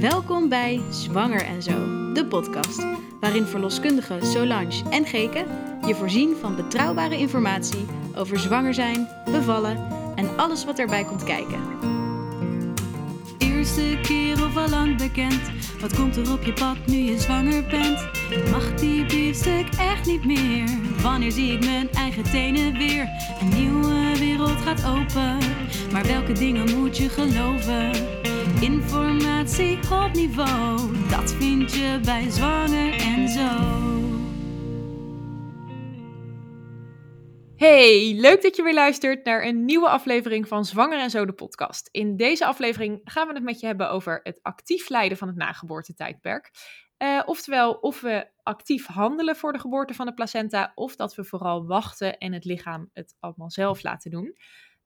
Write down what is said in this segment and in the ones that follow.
Welkom bij Zwanger en Zo, de podcast, waarin verloskundigen Solange en Geke je voorzien van betrouwbare informatie over zwanger zijn, bevallen en alles wat erbij komt kijken. Eerste keer of al lang bekend, wat komt er op je pad nu je zwanger bent? Mag die biefstuk echt niet meer? Wanneer zie ik mijn eigen tenen weer? Een nieuwe wereld gaat open, maar welke dingen moet je geloven? Informatie op niveau, dat vind je bij Zwanger en Zo. Hey, leuk dat je weer luistert naar een nieuwe aflevering van Zwanger en Zo de podcast. In deze aflevering gaan we het met je hebben over het actief leiden van het nageboortetijdperk. Uh, oftewel, of we actief handelen voor de geboorte van de placenta, of dat we vooral wachten en het lichaam het allemaal zelf laten doen.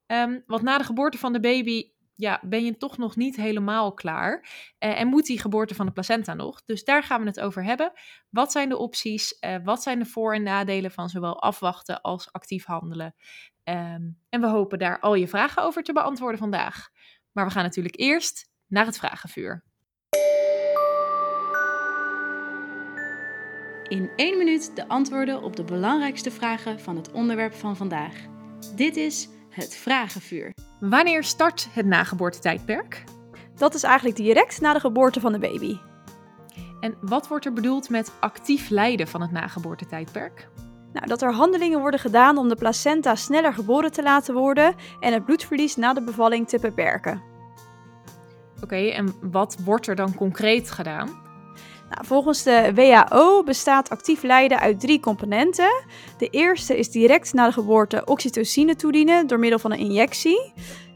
Um, want na de geboorte van de baby ja, ben je toch nog niet helemaal klaar. Uh, en moet die geboorte van de placenta nog? Dus daar gaan we het over hebben. Wat zijn de opties? Uh, wat zijn de voor- en nadelen van zowel afwachten als actief handelen? Um, en we hopen daar al je vragen over te beantwoorden vandaag. Maar we gaan natuurlijk eerst naar het vragenvuur. In één minuut de antwoorden op de belangrijkste vragen van het onderwerp van vandaag. Dit is het vragenvuur. Wanneer start het nageboortetijdperk? Dat is eigenlijk direct na de geboorte van de baby. En wat wordt er bedoeld met actief lijden van het nageboortetijdperk? Nou, dat er handelingen worden gedaan om de placenta sneller geboren te laten worden en het bloedverlies na de bevalling te beperken. Oké, okay, en wat wordt er dan concreet gedaan? Nou, volgens de WHO bestaat actief lijden uit drie componenten. De eerste is direct na de geboorte oxytocine toedienen door middel van een injectie.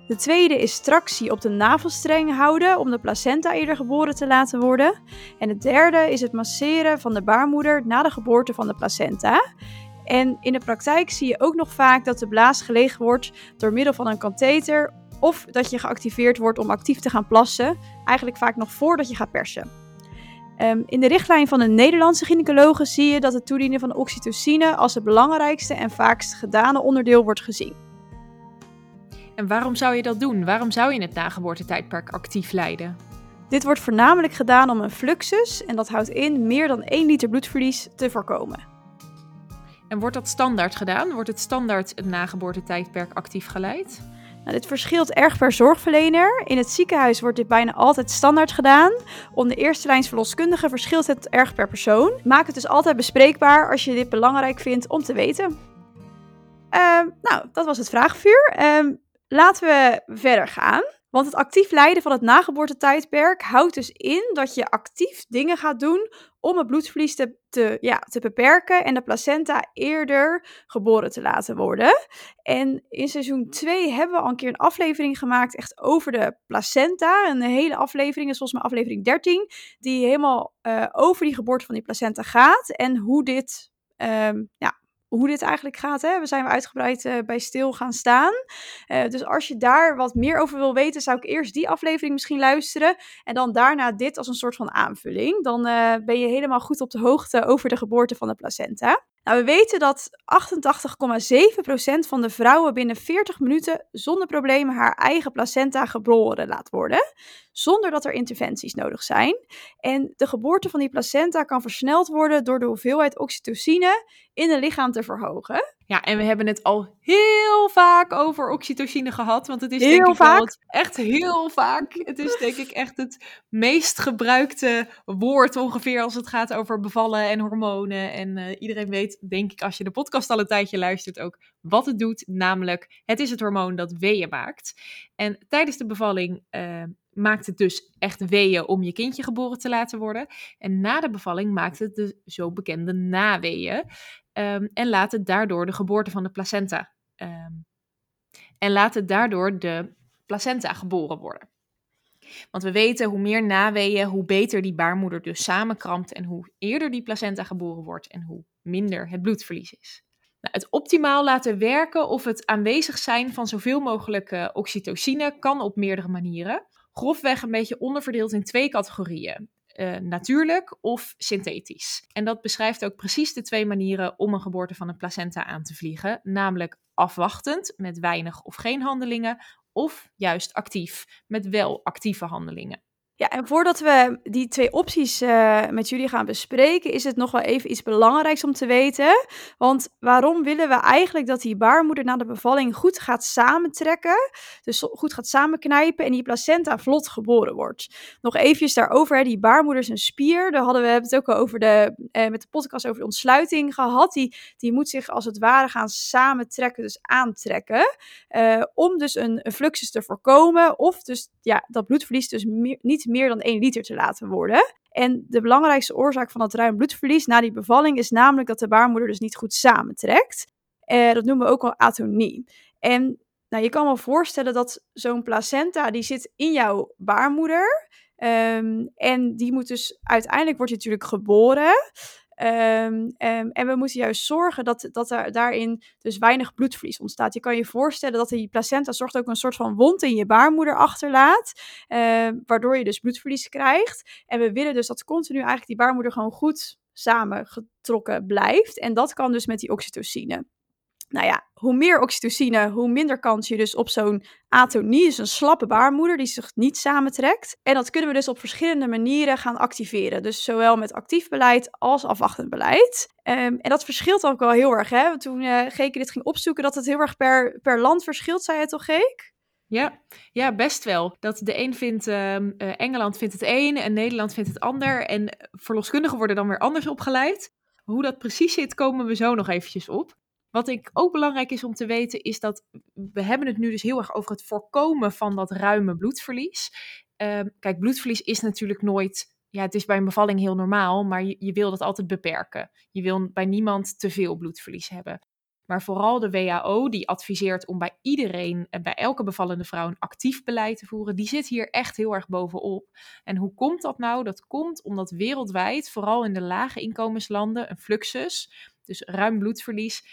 De tweede is tractie op de navelstreng houden om de placenta eerder geboren te laten worden. En het derde is het masseren van de baarmoeder na de geboorte van de placenta. En in de praktijk zie je ook nog vaak dat de blaas gelegen wordt door middel van een katheter of dat je geactiveerd wordt om actief te gaan plassen, eigenlijk vaak nog voordat je gaat persen. Um, in de richtlijn van de Nederlandse gynaecologen zie je dat het toedienen van oxytocine als het belangrijkste en vaakst gedane onderdeel wordt gezien. En waarom zou je dat doen? Waarom zou je het nageboortetijdperk actief leiden? Dit wordt voornamelijk gedaan om een fluxus, en dat houdt in meer dan 1 liter bloedverlies, te voorkomen. En wordt dat standaard gedaan? Wordt het standaard het nageboortetijdperk actief geleid? Nou, dit verschilt erg per zorgverlener. In het ziekenhuis wordt dit bijna altijd standaard gedaan. Om de eerste lijns verloskundige verschilt het erg per persoon. Maak het dus altijd bespreekbaar als je dit belangrijk vindt om te weten. Uh, nou, dat was het vraagvuur. Uh, laten we verder gaan. Want het actief leiden van het nageboortetijdperk houdt dus in dat je actief dingen gaat doen om het bloedverlies te, te, ja, te beperken en de placenta eerder geboren te laten worden. En in seizoen 2 hebben we al een keer een aflevering gemaakt echt over de placenta. Een hele aflevering, is volgens mij aflevering 13, die helemaal uh, over die geboorte van die placenta gaat en hoe dit um, ja, hoe dit eigenlijk gaat. Hè? We zijn uitgebreid uh, bij stil gaan staan. Uh, dus als je daar wat meer over wil weten, zou ik eerst die aflevering misschien luisteren. En dan daarna dit als een soort van aanvulling. Dan uh, ben je helemaal goed op de hoogte over de geboorte van de placenta. Nou, we weten dat 88,7% van de vrouwen binnen 40 minuten zonder problemen haar eigen placenta geboren laat worden, zonder dat er interventies nodig zijn. En de geboorte van die placenta kan versneld worden door de hoeveelheid oxytocine in het lichaam te verhogen. Ja, en we hebben het al heel vaak over oxytocine gehad, want het is heel denk ik vaak. het, echt heel vaak. Het is denk ik echt het meest gebruikte woord ongeveer als het gaat over bevallen en hormonen. En uh, iedereen weet, denk ik, als je de podcast al een tijdje luistert ook, wat het doet. Namelijk, het is het hormoon dat weeën maakt. En tijdens de bevalling uh, maakt het dus echt weeën om je kindje geboren te laten worden. En na de bevalling maakt het de zo bekende naweeën. Um, en laat het daardoor de geboorte van de placenta. Um, en laat het daardoor de placenta geboren worden. Want we weten, hoe meer naweeën, hoe beter die baarmoeder dus samenkrampt en hoe eerder die placenta geboren wordt en hoe minder het bloedverlies is. Nou, het optimaal laten werken of het aanwezig zijn van zoveel mogelijk uh, oxytocine kan op meerdere manieren. Grofweg een beetje onderverdeeld in twee categorieën. Uh, natuurlijk of synthetisch. En dat beschrijft ook precies de twee manieren om een geboorte van een placenta aan te vliegen, namelijk afwachtend met weinig of geen handelingen, of juist actief met wel actieve handelingen. Ja, en voordat we die twee opties uh, met jullie gaan bespreken, is het nog wel even iets belangrijks om te weten. Want waarom willen we eigenlijk dat die baarmoeder na de bevalling goed gaat samentrekken? Dus goed gaat samenknijpen en die placenta vlot geboren wordt. Nog eventjes daarover, hè, die baarmoeder is een spier. Daar hadden we het ook al over de, eh, met de podcast over de ontsluiting gehad. Die, die moet zich als het ware gaan samentrekken, dus aantrekken. Uh, om dus een, een fluxus te voorkomen of dus ja, dat bloedverlies dus meer, niet meer dan 1 liter te laten worden. En de belangrijkste oorzaak van dat ruim bloedverlies na die bevalling is namelijk dat de baarmoeder dus niet goed samentrekt. Uh, dat noemen we ook al atonie. En nou, je kan wel voorstellen dat zo'n placenta, die zit in jouw baarmoeder. Um, en die moet dus, uiteindelijk wordt je natuurlijk geboren. Um, um, en we moeten juist zorgen dat, dat er daarin dus weinig bloedverlies ontstaat. Je kan je voorstellen dat die placenta zorgt ook een soort van wond in je baarmoeder achterlaat, uh, waardoor je dus bloedverlies krijgt. En we willen dus dat continu eigenlijk die baarmoeder gewoon goed samengetrokken blijft. En dat kan dus met die oxytocine nou ja, hoe meer oxytocine, hoe minder kans je dus op zo'n atonie, dus een slappe baarmoeder die zich niet samentrekt. En dat kunnen we dus op verschillende manieren gaan activeren. Dus zowel met actief beleid als afwachtend beleid. Um, en dat verschilt ook wel heel erg. Hè? Toen uh, Geke dit ging opzoeken, dat het heel erg per, per land verschilt, zei je toch, Geek? Ja, ja, best wel. Dat de een vindt, uh, Engeland vindt het een en Nederland vindt het ander. En verloskundigen worden dan weer anders opgeleid. Hoe dat precies zit, komen we zo nog eventjes op. Wat ik ook belangrijk is om te weten, is dat we hebben het nu dus heel erg over het voorkomen van dat ruime bloedverlies. Uh, kijk, bloedverlies is natuurlijk nooit, ja, het is bij een bevalling heel normaal, maar je, je wil dat altijd beperken. Je wil bij niemand te veel bloedverlies hebben. Maar vooral de WHO, die adviseert om bij iedereen en bij elke bevallende vrouw een actief beleid te voeren, die zit hier echt heel erg bovenop. En hoe komt dat nou? Dat komt omdat wereldwijd, vooral in de lage inkomenslanden, een fluxus, dus ruim bloedverlies,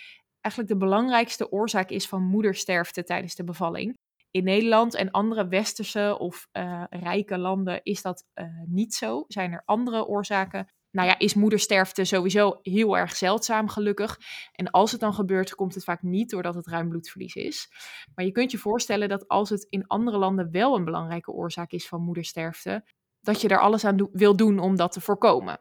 eigenlijk de belangrijkste oorzaak is van moedersterfte tijdens de bevalling. In Nederland en andere westerse of uh, rijke landen is dat uh, niet zo. Zijn er andere oorzaken? Nou ja, is moedersterfte sowieso heel erg zeldzaam, gelukkig. En als het dan gebeurt, komt het vaak niet doordat het ruim bloedverlies is. Maar je kunt je voorstellen dat als het in andere landen wel een belangrijke oorzaak is van moedersterfte, dat je er alles aan wil doen om dat te voorkomen.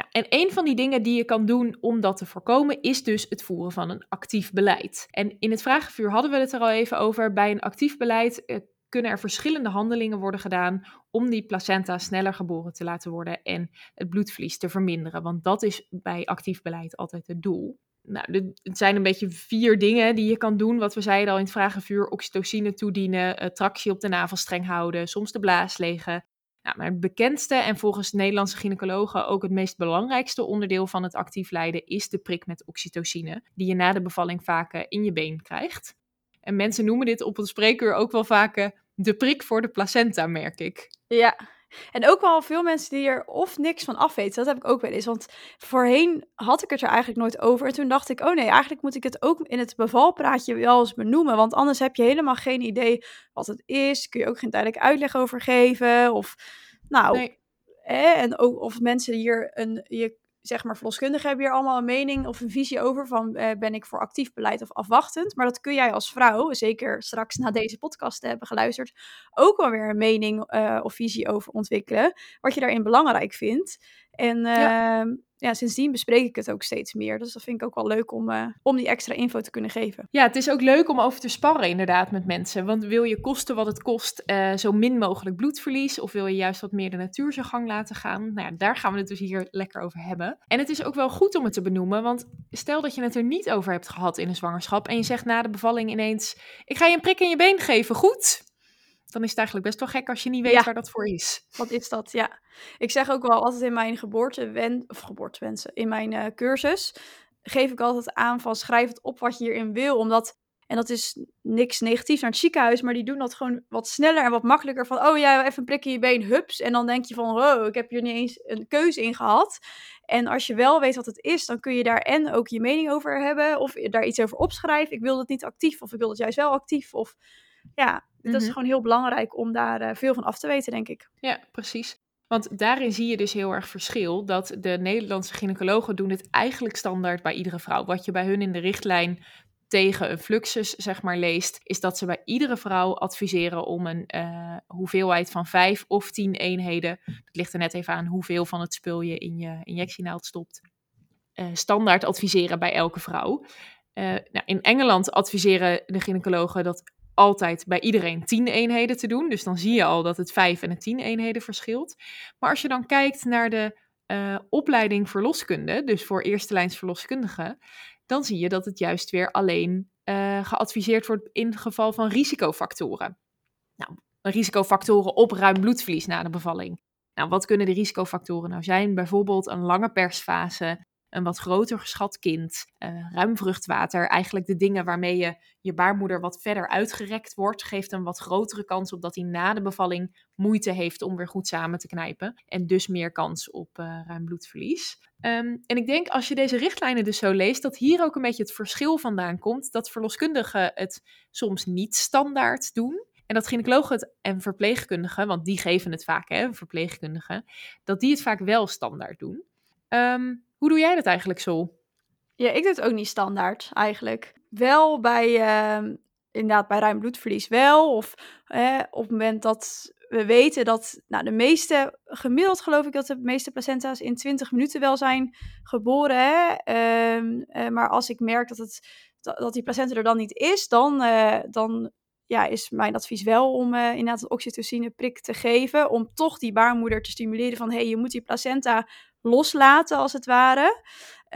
Nou, en een van die dingen die je kan doen om dat te voorkomen, is dus het voeren van een actief beleid. En in het vragenvuur hadden we het er al even over. Bij een actief beleid eh, kunnen er verschillende handelingen worden gedaan om die placenta sneller geboren te laten worden en het bloedverlies te verminderen. Want dat is bij actief beleid altijd het doel. Nou, het zijn een beetje vier dingen die je kan doen. Wat we zeiden al in het vragenvuur: oxytocine toedienen, uh, tractie op de navelstreng houden, soms de blaas legen, nou, maar het bekendste en volgens Nederlandse gynaecologen ook het meest belangrijkste onderdeel van het actief lijden is de prik met oxytocine, die je na de bevalling vaak in je been krijgt. En mensen noemen dit op het spreekuur ook wel vaak eh, de prik voor de placenta, merk ik. Ja, en ook wel veel mensen die er of niks van af weten. Dat heb ik ook wel eens. Want voorheen had ik het er eigenlijk nooit over. En toen dacht ik, oh nee, eigenlijk moet ik het ook in het bevalpraatje wel eens benoemen. Want anders heb je helemaal geen idee wat het is. Kun je ook geen duidelijk uitleg over geven. Of nou, nee. en ook of mensen hier een, je zeg maar, verloskundigen hebben hier allemaal een mening of een visie over van eh, ben ik voor actief beleid of afwachtend. Maar dat kun jij als vrouw, zeker straks na deze podcast te hebben geluisterd, ook wel weer een mening uh, of visie over ontwikkelen. Wat je daarin belangrijk vindt. En ja. Uh, ja, sindsdien bespreek ik het ook steeds meer. Dus dat vind ik ook wel leuk om, uh, om die extra info te kunnen geven. Ja, het is ook leuk om over te sparren inderdaad met mensen. Want wil je kosten wat het kost, uh, zo min mogelijk bloedverlies? Of wil je juist wat meer de natuur zijn gang laten gaan? Nou ja, daar gaan we het dus hier lekker over hebben. En het is ook wel goed om het te benoemen. Want stel dat je het er niet over hebt gehad in een zwangerschap. En je zegt na de bevalling ineens, ik ga je een prik in je been geven, goed? Dan is het eigenlijk best wel gek als je niet weet ja. waar dat voor is. Wat is dat? Ja. Ik zeg ook wel altijd in mijn geboortewen of geboortewensen, in mijn uh, cursus, geef ik altijd aan van schrijf het op wat je hierin wil. Omdat, en dat is niks negatiefs naar het ziekenhuis, maar die doen dat gewoon wat sneller en wat makkelijker. Van, oh ja, even een prik in je been, hups. En dan denk je van, oh, ik heb hier niet eens een keuze in gehad. En als je wel weet wat het is, dan kun je daar en ook je mening over hebben. Of daar iets over opschrijven. Ik wil het niet actief, of ik wil het juist wel actief. Of ja, dat is mhm. gewoon heel belangrijk om daar uh, veel van af te weten, denk ik. Ja, precies. Want daarin zie je dus heel erg verschil. Dat de Nederlandse gynaecologen doen het eigenlijk standaard bij iedere vrouw. Wat je bij hun in de richtlijn tegen een fluxus zeg maar leest, is dat ze bij iedere vrouw adviseren om een uh, hoeveelheid van vijf of tien eenheden, dat ligt er net even aan hoeveel van het spul je in je injectienaald stopt, uh, standaard adviseren bij elke vrouw. Uh, nou, in Engeland adviseren de gynaecologen dat altijd bij iedereen 10 eenheden te doen. Dus dan zie je al dat het 5 en het 10 eenheden verschilt. Maar als je dan kijkt naar de uh, opleiding verloskunde, dus voor eerste lijns verloskundigen, dan zie je dat het juist weer alleen uh, geadviseerd wordt in geval van risicofactoren. Nou, risicofactoren op ruim bloedverlies na de bevalling. Nou, wat kunnen de risicofactoren nou zijn? Bijvoorbeeld een lange persfase, een wat groter geschat kind, uh, ruim vruchtwater. Eigenlijk de dingen waarmee je je baarmoeder wat verder uitgerekt wordt, geeft een wat grotere kans op dat hij na de bevalling moeite heeft om weer goed samen te knijpen. En dus meer kans op uh, ruim bloedverlies. Um, en ik denk als je deze richtlijnen dus zo leest, dat hier ook een beetje het verschil vandaan komt. Dat verloskundigen het soms niet standaard doen. En dat gynaecologen en verpleegkundigen, want die geven het vaak, hè, verpleegkundigen, dat die het vaak wel standaard doen. Um, hoe doe jij dat eigenlijk, Sol? Ja, ik doe het ook niet standaard eigenlijk. Wel bij, uh, inderdaad, bij ruim bloedverlies wel. Of op het moment dat we weten dat nou, de meeste, gemiddeld geloof ik dat de meeste placenta's in 20 minuten wel zijn geboren. Hè? Uh, uh, maar als ik merk dat, het, dat, die placenta er dan niet is, dan, uh, dan ja, is mijn advies wel om uh, inderdaad een oxytocine prik te geven. Om toch die baarmoeder te stimuleren van, hé, hey, je moet die placenta loslaten als het ware.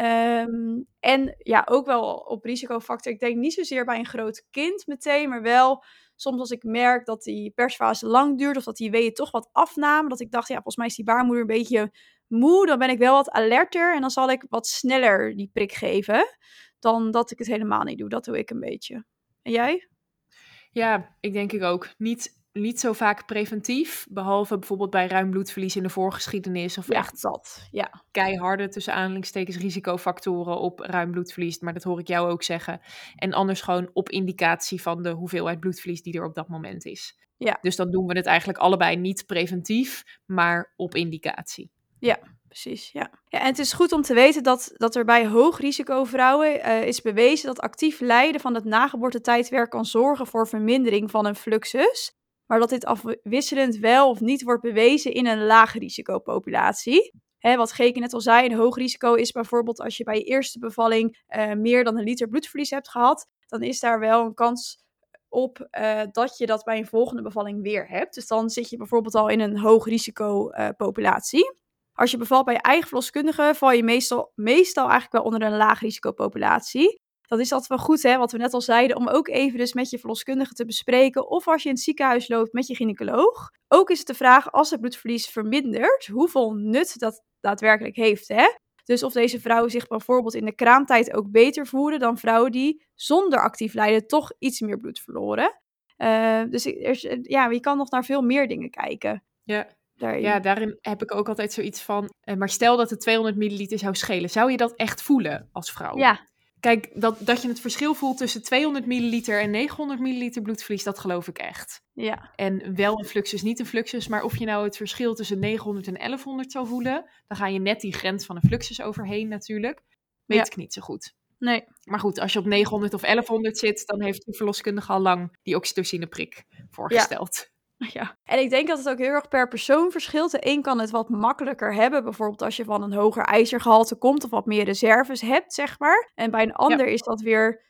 Um, en ja, ook wel op risicofactor. Ik denk niet zozeer bij een groot kind meteen, maar wel soms als ik merk dat die persfase lang duurt of dat die weeën toch wat afnamen. Dat ik dacht, ja, volgens mij is die baarmoeder een beetje moe. Dan ben ik wel wat alerter en dan zal ik wat sneller die prik geven dan dat ik het helemaal niet doe. Dat doe ik een beetje. En jij? Ja, ik denk ik ook. Niet niet zo vaak preventief, behalve bijvoorbeeld bij ruim bloedverlies in de voorgeschiedenis of ja, echt dat, ja. keiharde tussen aanhalingstekens risicofactoren op ruim bloedverlies, maar dat hoor ik jou ook zeggen. En anders gewoon op indicatie van de hoeveelheid bloedverlies die er op dat moment is. Ja. Dus dan doen we het eigenlijk allebei niet preventief, maar op indicatie. Ja, precies. Ja. ja, en het is goed om te weten dat, dat er bij hoog risico vrouwen uh, is bewezen dat actief lijden van het nageboortetijdwerk kan zorgen voor vermindering van een fluxus maar dat dit afwisselend wel of niet wordt bewezen in een laag risicopopulatie. Hè, wat Geke net al zei, een hoog risico is bijvoorbeeld als je bij je eerste bevalling uh, meer dan een liter bloedverlies hebt gehad, dan is daar wel een kans op uh, dat je dat bij een volgende bevalling weer hebt. Dus dan zit je bijvoorbeeld al in een hoog risico uh. Als je bevalt bij je eigen verloskundige, val je meestal, meestal eigenlijk wel onder een laag risicopopulatie dan is dat wel goed, hè, wat we net al zeiden, om ook even dus met je verloskundige te bespreken. Of als je in het ziekenhuis loopt met je gynaecoloog. Ook is het de vraag, als het bloedverlies vermindert, hoeveel nut dat daadwerkelijk heeft, hè? Dus of deze vrouwen zich bijvoorbeeld in de kraamtijd ook beter voelen dan vrouwen die zonder actief lijden toch iets meer bloed verloren. Uh, dus er, ja, je kan nog naar veel meer dingen kijken. Ja. Daarin. Ja, daarin heb ik ook altijd zoiets van. Uh, maar stel dat het 200 milliliter zou schelen, zou je dat echt voelen als vrouw? Ja, Kijk, dat, dat je het verschil voelt tussen 200 milliliter en 900 milliliter bloedverlies, dat geloof ik echt. Ja. En wel een fluxus, niet een fluxus, maar of je nou het verschil tussen 900 en 1100 zou voelen, dan ga je net die grens van een fluxus overheen natuurlijk. Weet ja. ik niet zo goed. Nee. Maar goed, als je op 900 of 1100 zit, dan heeft de verloskundige al lang die oxytocine prik voorgesteld. Ja. Ja, en ik denk dat het ook heel erg per persoon verschilt. De een kan het wat makkelijker hebben, bijvoorbeeld als je van een hoger ijzergehalte komt of wat meer reserves hebt, zeg maar. En bij een ander ja. is dat weer,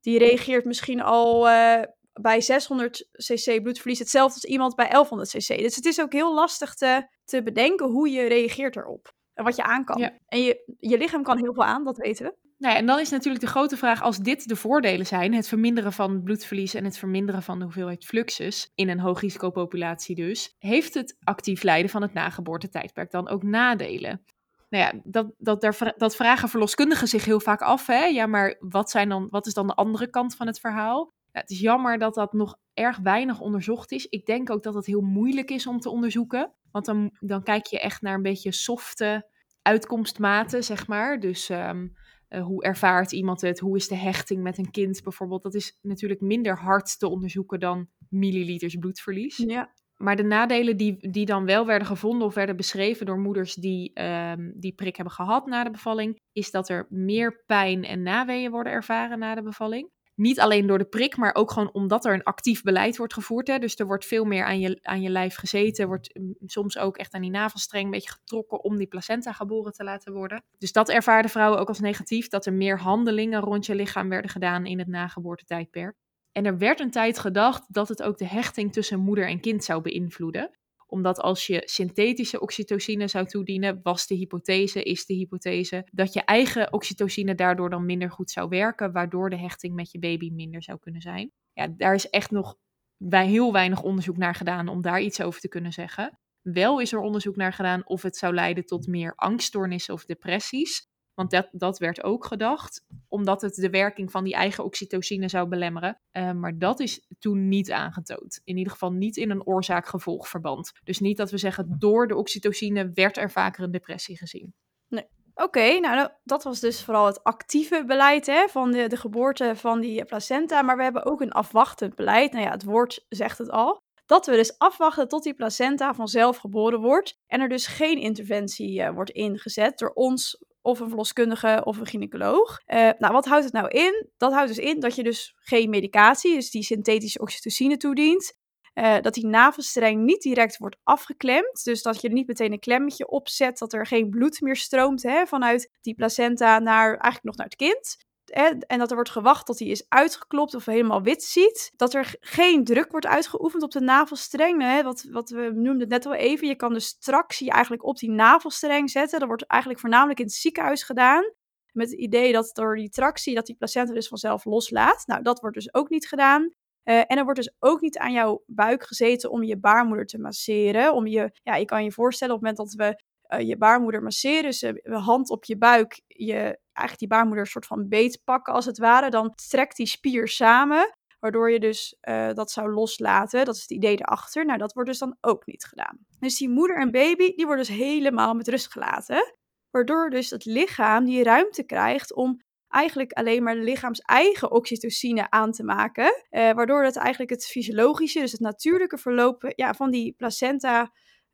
die reageert misschien al uh, bij 600 cc bloedverlies hetzelfde als iemand bij 1100 cc. Dus het is ook heel lastig te, te bedenken hoe je reageert erop. En wat je aan kan. Ja. En je, je lichaam kan heel veel aan, dat weten we. Nou ja, en dan is natuurlijk de grote vraag, als dit de voordelen zijn, het verminderen van bloedverlies en het verminderen van de hoeveelheid fluxus in een hoogrisicopopulatie dus, heeft het actief lijden van het nageboortetijdperk dan ook nadelen? Nou ja, dat, dat, daar, dat vragen verloskundigen zich heel vaak af. Hè? Ja, maar wat, zijn dan, wat is dan de andere kant van het verhaal? Het is jammer dat dat nog erg weinig onderzocht is. Ik denk ook dat het heel moeilijk is om te onderzoeken. Want dan, dan kijk je echt naar een beetje softe uitkomstmaten, zeg maar. Dus um, uh, hoe ervaart iemand het? Hoe is de hechting met een kind bijvoorbeeld? Dat is natuurlijk minder hard te onderzoeken dan milliliters bloedverlies. Ja. Maar de nadelen die, die dan wel werden gevonden of werden beschreven door moeders die um, die prik hebben gehad na de bevalling, is dat er meer pijn en naweeën worden ervaren na de bevalling. Niet alleen door de prik, maar ook gewoon omdat er een actief beleid wordt gevoerd. Hè? Dus er wordt veel meer aan je, aan je lijf gezeten. Wordt mm, soms ook echt aan die navelstreng een beetje getrokken om die placenta geboren te laten worden. Dus dat ervaarden vrouwen ook als negatief. Dat er meer handelingen rond je lichaam werden gedaan in het nageboortetijdperk. En er werd een tijd gedacht dat het ook de hechting tussen moeder en kind zou beïnvloeden omdat als je synthetische oxytocine zou toedienen, was de hypothese, is de hypothese, dat je eigen oxytocine daardoor dan minder goed zou werken, waardoor de hechting met je baby minder zou kunnen zijn. Ja, daar is echt nog bij heel weinig onderzoek naar gedaan om daar iets over te kunnen zeggen. Wel is er onderzoek naar gedaan of het zou leiden tot meer angststoornissen of depressies. Want dat, dat werd ook gedacht, omdat het de werking van die eigen oxytocine zou belemmeren. Uh, maar dat is toen niet aangetoond. In ieder geval niet in een oorzaak-gevolgverband. Dus niet dat we zeggen, door de oxytocine werd er vaker een depressie gezien. Nee. Oké, nou, dat was dus vooral het actieve beleid hè, van de, de geboorte van die placenta. Maar we hebben ook een afwachtend beleid. Nou ja, het woord zegt het al dat we dus afwachten tot die placenta vanzelf geboren wordt en er dus geen interventie uh, wordt ingezet door ons of een verloskundige of een gynaecoloog. Uh, nou, wat houdt het nou in? Dat houdt dus in dat je dus geen medicatie, dus die synthetische oxytocine toedient. Uh, dat die navelstreng niet direct wordt afgeklemd. Dus dat je er niet meteen een klemmetje op zet. Dat er geen bloed meer stroomt hè, vanuit die placenta naar eigenlijk nog naar het kind. En dat er wordt gewacht tot hij is uitgeklopt of helemaal wit ziet. Dat er geen druk wordt uitgeoefend op de navelstreng. Hè? Wat, wat we noemden net al even. Je kan dus tractie eigenlijk op die navelstreng zetten. Dat wordt eigenlijk voornamelijk in het ziekenhuis gedaan. Met het idee dat door die tractie dat die placenta dus vanzelf loslaat. Nou, dat wordt dus ook niet gedaan. Uh, en er wordt dus ook niet aan jouw buik gezeten om je baarmoeder te masseren. Om je, ja, je kan je voorstellen op het moment dat we uh, je baarmoeder masseren, uh, hand op je buik, je eigenlijk die baarmoeder een soort van beet pakken als het ware, dan trekt die spier samen, waardoor je dus uh, dat zou loslaten. Dat is het idee erachter. Nou, dat wordt dus dan ook niet gedaan. Dus die moeder en baby, die worden dus helemaal met rust gelaten, waardoor dus het lichaam die ruimte krijgt om eigenlijk alleen maar de lichaams eigen oxytocine aan te maken. Uh, waardoor het eigenlijk het fysiologische, dus het natuurlijke verloop ja, van die placenta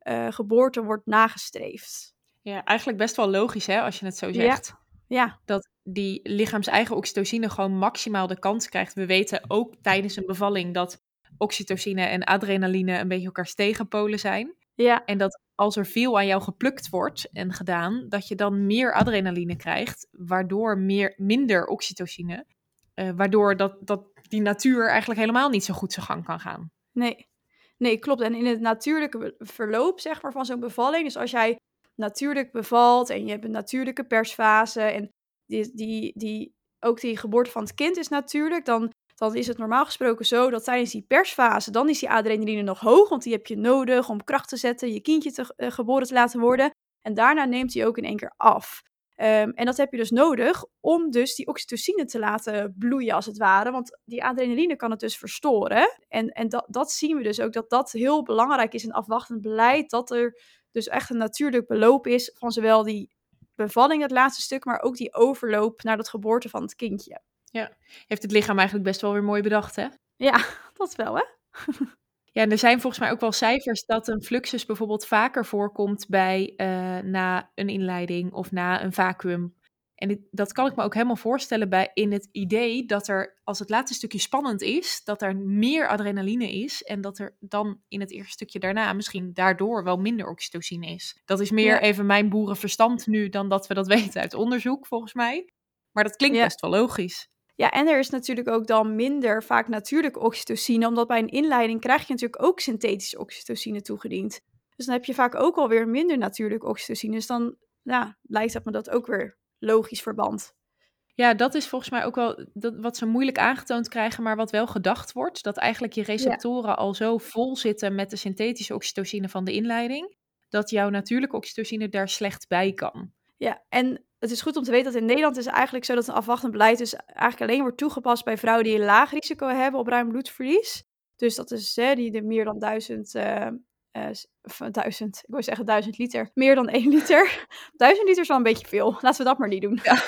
uh, geboorte wordt nagestreefd. Ja, eigenlijk best wel logisch hè, als je het zo zegt. Ja. ja. Dat die lichaams-eigen oxytocine gewoon maximaal de kans krijgt. We weten ook tijdens een bevalling dat oxytocine en adrenaline een beetje elkaars tegenpolen zijn. Ja. En dat als er veel aan jou geplukt wordt en gedaan, dat je dan meer adrenaline krijgt, waardoor meer, minder oxytocine. Uh, waardoor dat, dat die natuur eigenlijk helemaal niet zo goed zijn gang kan gaan. Nee. Nee, klopt. En in het natuurlijke verloop zeg maar, van zo'n bevalling, dus als jij natuurlijk bevalt en je hebt een natuurlijke persfase en die, die, die, ook die geboorte van het kind is natuurlijk, dan, dan is het normaal gesproken zo dat tijdens die persfase, dan is die adrenaline nog hoog, want die heb je nodig om kracht te zetten, je kindje te, uh, geboren te laten worden. En daarna neemt die ook in één keer af. Um, en dat heb je dus nodig om dus die oxytocine te laten bloeien, als het ware. Want die adrenaline kan het dus verstoren. En, en dat, dat zien we dus ook, dat dat heel belangrijk is in afwachtend beleid. Dat er dus echt een natuurlijk beloop is van zowel die bevalling, het laatste stuk, maar ook die overloop naar de geboorte van het kindje. Ja, heeft het lichaam eigenlijk best wel weer mooi bedacht, hè? Ja, dat wel, hè? Ja, en er zijn volgens mij ook wel cijfers dat een fluxus bijvoorbeeld vaker voorkomt bij uh, na een inleiding of na een vacuüm. En dit, dat kan ik me ook helemaal voorstellen bij in het idee dat er, als het laatste stukje spannend is, dat er meer adrenaline is en dat er dan in het eerste stukje daarna misschien daardoor wel minder oxytocine is. Dat is meer ja. even mijn boerenverstand nu dan dat we dat weten uit onderzoek, volgens mij. Maar dat klinkt ja. best wel logisch. Ja, en er is natuurlijk ook dan minder vaak natuurlijke oxytocine, omdat bij een inleiding krijg je natuurlijk ook synthetische oxytocine toegediend. Dus dan heb je vaak ook alweer minder natuurlijke oxytocine. Dus dan ja, lijkt het me dat ook weer logisch verband. Ja, dat is volgens mij ook wel dat, wat ze moeilijk aangetoond krijgen, maar wat wel gedacht wordt. Dat eigenlijk je receptoren ja. al zo vol zitten met de synthetische oxytocine van de inleiding, dat jouw natuurlijke oxytocine daar slecht bij kan. Ja, en het is goed om te weten dat in Nederland is eigenlijk zo dat een afwachtend beleid dus eigenlijk alleen wordt toegepast bij vrouwen die een laag risico hebben op ruim bloedverlies. Dus dat is hè, die de meer dan duizend, uh, uh, duizend, ik wil zeggen duizend liter, meer dan één liter. duizend liter is wel een beetje veel. Laten we dat maar niet doen. Ja.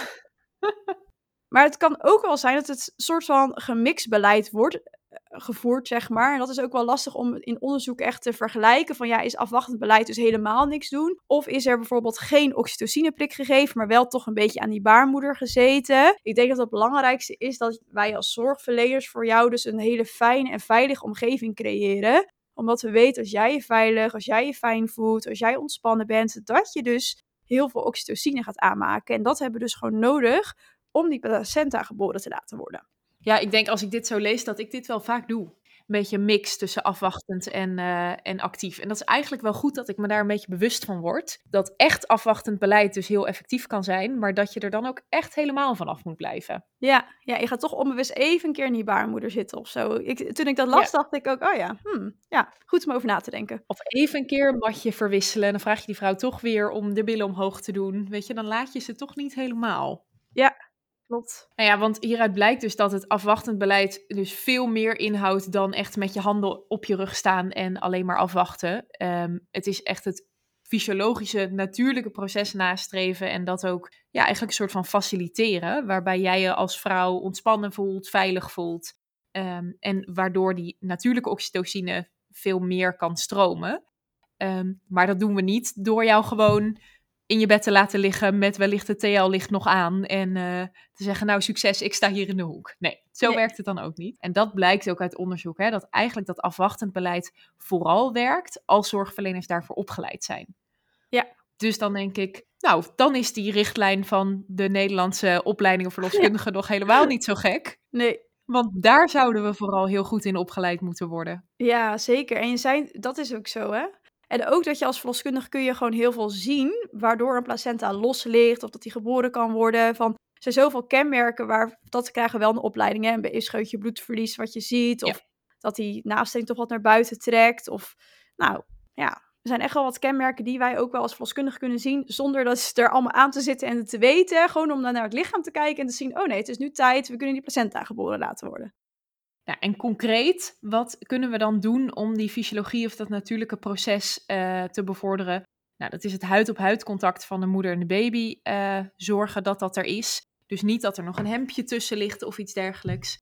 maar het kan ook wel zijn dat het soort van gemixt beleid wordt. Gevoerd, zeg maar. En dat is ook wel lastig om in onderzoek echt te vergelijken van ja, is afwachtend beleid dus helemaal niks doen? Of is er bijvoorbeeld geen oxytocineprik gegeven, maar wel toch een beetje aan die baarmoeder gezeten? Ik denk dat het belangrijkste is dat wij als zorgverleners voor jou dus een hele fijne en veilige omgeving creëren omdat we weten als jij je veilig, als jij je fijn voelt, als jij ontspannen bent, dat je dus heel veel oxytocine gaat aanmaken. En dat hebben we dus gewoon nodig om die placenta geboren te laten worden. Ja, ik denk als ik dit zo lees dat ik dit wel vaak doe beetje een mix tussen afwachtend en, uh, en actief. En dat is eigenlijk wel goed dat ik me daar een beetje bewust van word. Dat echt afwachtend beleid dus heel effectief kan zijn, maar dat je er dan ook echt helemaal van af moet blijven. Ja, ja je gaat toch onbewust even een keer in die baarmoeder zitten of zo. Ik, toen ik dat las, dacht ik ook, oh ja, hmm, ja, goed om over na te denken. Of even een keer een matje verwisselen. Dan vraag je die vrouw toch weer om de billen omhoog te doen. Weet je, dan laat je ze toch niet helemaal. Ja, Nou ja, want hieruit blijkt dus dat het afwachtend beleid dus veel meer inhoudt dan echt met je handen op je rug staan en alleen maar afwachten. Ehm, het is echt het fysiologische, natuurlijke proces nastreven en dat ook ja, eigenlijk een soort van faciliteren, waarbij jij je als vrouw ontspannen voelt, veilig voelt ehm, en waardoor die natuurlijke oxytocine veel meer kan stromen. Ehm, maar dat doen we niet door jou gewoon in je bed te laten liggen met wellicht het TL-licht nog aan. En uh, te zeggen, nou succes, ik sta hier in de hoek. Nee, zo werkt het dan ook niet. En dat blijkt ook uit onderzoek, hè, dat eigenlijk dat afwachtend beleid vooral werkt als zorgverleners daarvoor opgeleid zijn. Ja. Dus dan denk ik, nou, dan is die richtlijn van de Nederlandse opleidingen verloskundigen nog helemaal niet zo gek. Nee. Want daar zouden we vooral heel goed in opgeleid moeten worden. Ja, zeker. En je zei, dat is ook zo, hè? En ook dat je als verloskundige kun je gewoon heel veel zien, waardoor een placenta los ligt of dat die geboren kan worden. Van, er zijn zoveel kenmerken waar, dat krijgen we wel een opleiding, hè? een scheutje bloedverlies wat je ziet, of dat die naaststelling toch wat naar buiten trekt. Of, nou, ja, er zijn echt wel wat kenmerken die wij ook wel als verloskundige kunnen zien, zonder dat ze er allemaal aan te zitten en te weten. Gewoon om dan naar het lichaam te kijken en te zien, oh nee, het is nu tijd, we kunnen die placenta geboren laten worden. Ja, en concreet, wat kunnen we dan doen om die fysiologie of dat natuurlijke proces uh, te bevorderen? Nou, dat is het huid-op-huid contact van de moeder en de baby. Uh, zorgen dat dat er is. Dus niet dat er nog een hemdje tussen ligt of iets dergelijks.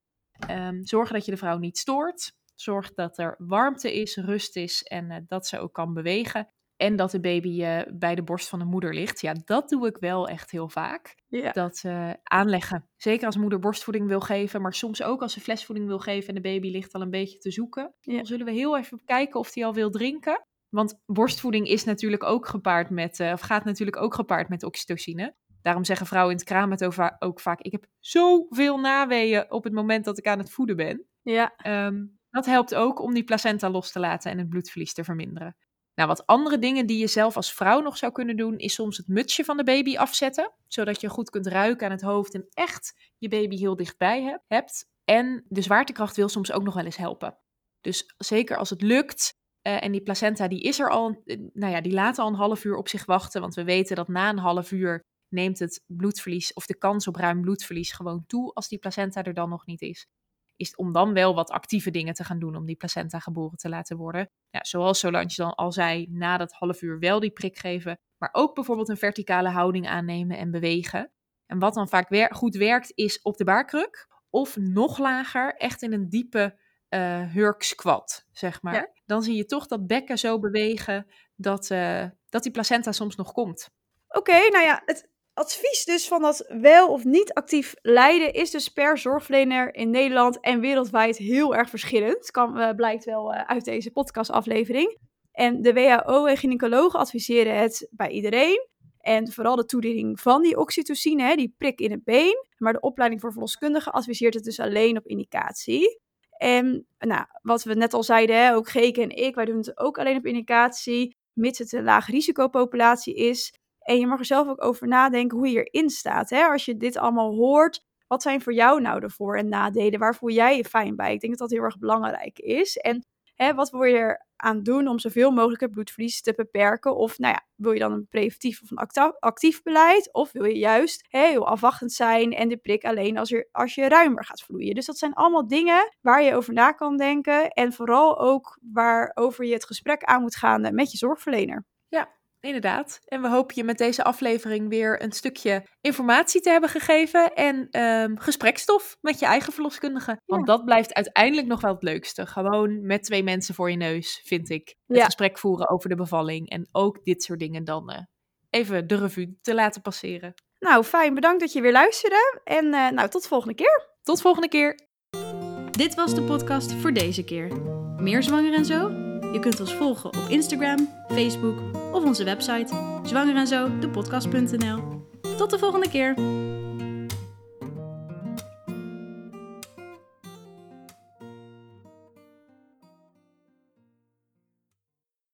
Um, zorgen dat je de vrouw niet stoort. Zorg dat er warmte is, rust is en uh, dat ze ook kan bewegen. En dat de baby uh, bij de borst van de moeder ligt. Ja, dat doe ik wel echt heel vaak. Ja. Dat uh, aanleggen. Zeker als moeder borstvoeding wil geven, maar soms ook als ze flesvoeding wil geven en de baby ligt al een beetje te zoeken. Ja. Dan zullen we heel even kijken of hij al wil drinken. Want borstvoeding is natuurlijk ook gepaard met, uh, of gaat natuurlijk ook gepaard met oxytocine. Daarom zeggen vrouwen in het kraam het over, ook vaak: Ik heb zoveel naweeën op het moment dat ik aan het voeden ben. Ja. Um, dat helpt ook om die placenta los te laten en het bloedverlies te verminderen. Nou, wat andere dingen die je zelf als vrouw nog zou kunnen doen, is soms het mutsje van de baby afzetten, zodat je goed kunt ruiken aan het hoofd en echt je baby heel dichtbij hebt. En de zwaartekracht wil soms ook nog wel eens helpen. Dus zeker als het lukt, uh, en die placenta die is er al, uh, nou ja, die laat al een half uur op zich wachten, want we weten dat na een half uur neemt het bloedverlies of de kans op ruim bloedverlies gewoon toe als die placenta er dan nog niet is is om dan wel wat actieve dingen te gaan doen om die placenta geboren te laten worden. Ja, zoals Solange dan al zei, na dat half uur wel die prik geven, maar ook bijvoorbeeld een verticale houding aannemen en bewegen. En wat dan vaak wer goed werkt, is op de baarkruk of nog lager, echt in een diepe uh, hurk squat, zeg maar. Ja. Dan zie je toch dat bekken zo bewegen dat, uh, dat die placenta soms nog komt. Oké, okay, nou ja, het, advies dus van dat wel of niet actief lijden is dus per zorgverlener in Nederland en wereldwijd heel erg verschillend. Kan, uh, blijkt wel uh, uit deze podcastaflevering. En de WHO en gynaecologen adviseren het bij iedereen. En vooral de toediening van die oxytocine, hè, die prik in het been. Maar de opleiding voor verloskundigen adviseert het dus alleen op indicatie. En nou, wat we net al zeiden, hè, ook Geke en ik, wij doen het ook alleen op indicatie, mits het een laag risicopopulatie is. En je mag er zelf ook over nadenken hoe je erin staat. Hè? Als je dit allemaal hoort, wat zijn voor jou nou de voor- en nadelen? Waar voel jij je fijn bij? Ik denk dat dat heel erg belangrijk is. En hè, wat wil je er aan doen om zoveel mogelijk het bloedverlies te beperken? Of nou ja, wil je dan een preventief of een actief beleid? Of wil je juist heel afwachtend zijn en de prik alleen als, er, als je ruimer gaat vloeien? Dus dat zijn allemaal dingen waar je over na kan denken. En vooral ook waarover je het gesprek aan moet gaan met je zorgverlener. Ja, Inderdaad. En we hopen je met deze aflevering weer een stukje informatie te hebben gegeven. En ehm, gesprekstof met je eigen verloskundige. Want dat blijft uiteindelijk nog wel het leukste. Gewoon met twee mensen voor je neus, vind ik. Het Ja. gesprek voeren over de bevalling. En ook dit soort dingen dan eh, even de revue te laten passeren. Nou, fijn. Bedankt dat je weer luisterde. En eh, nou, tot de volgende keer. Tot volgende keer. Dit was de podcast voor deze keer. Meer zwanger en zo? Je kunt ons volgen op Instagram, Facebook of onze website zwangerenzo, depodcast.nl. Tot de volgende keer.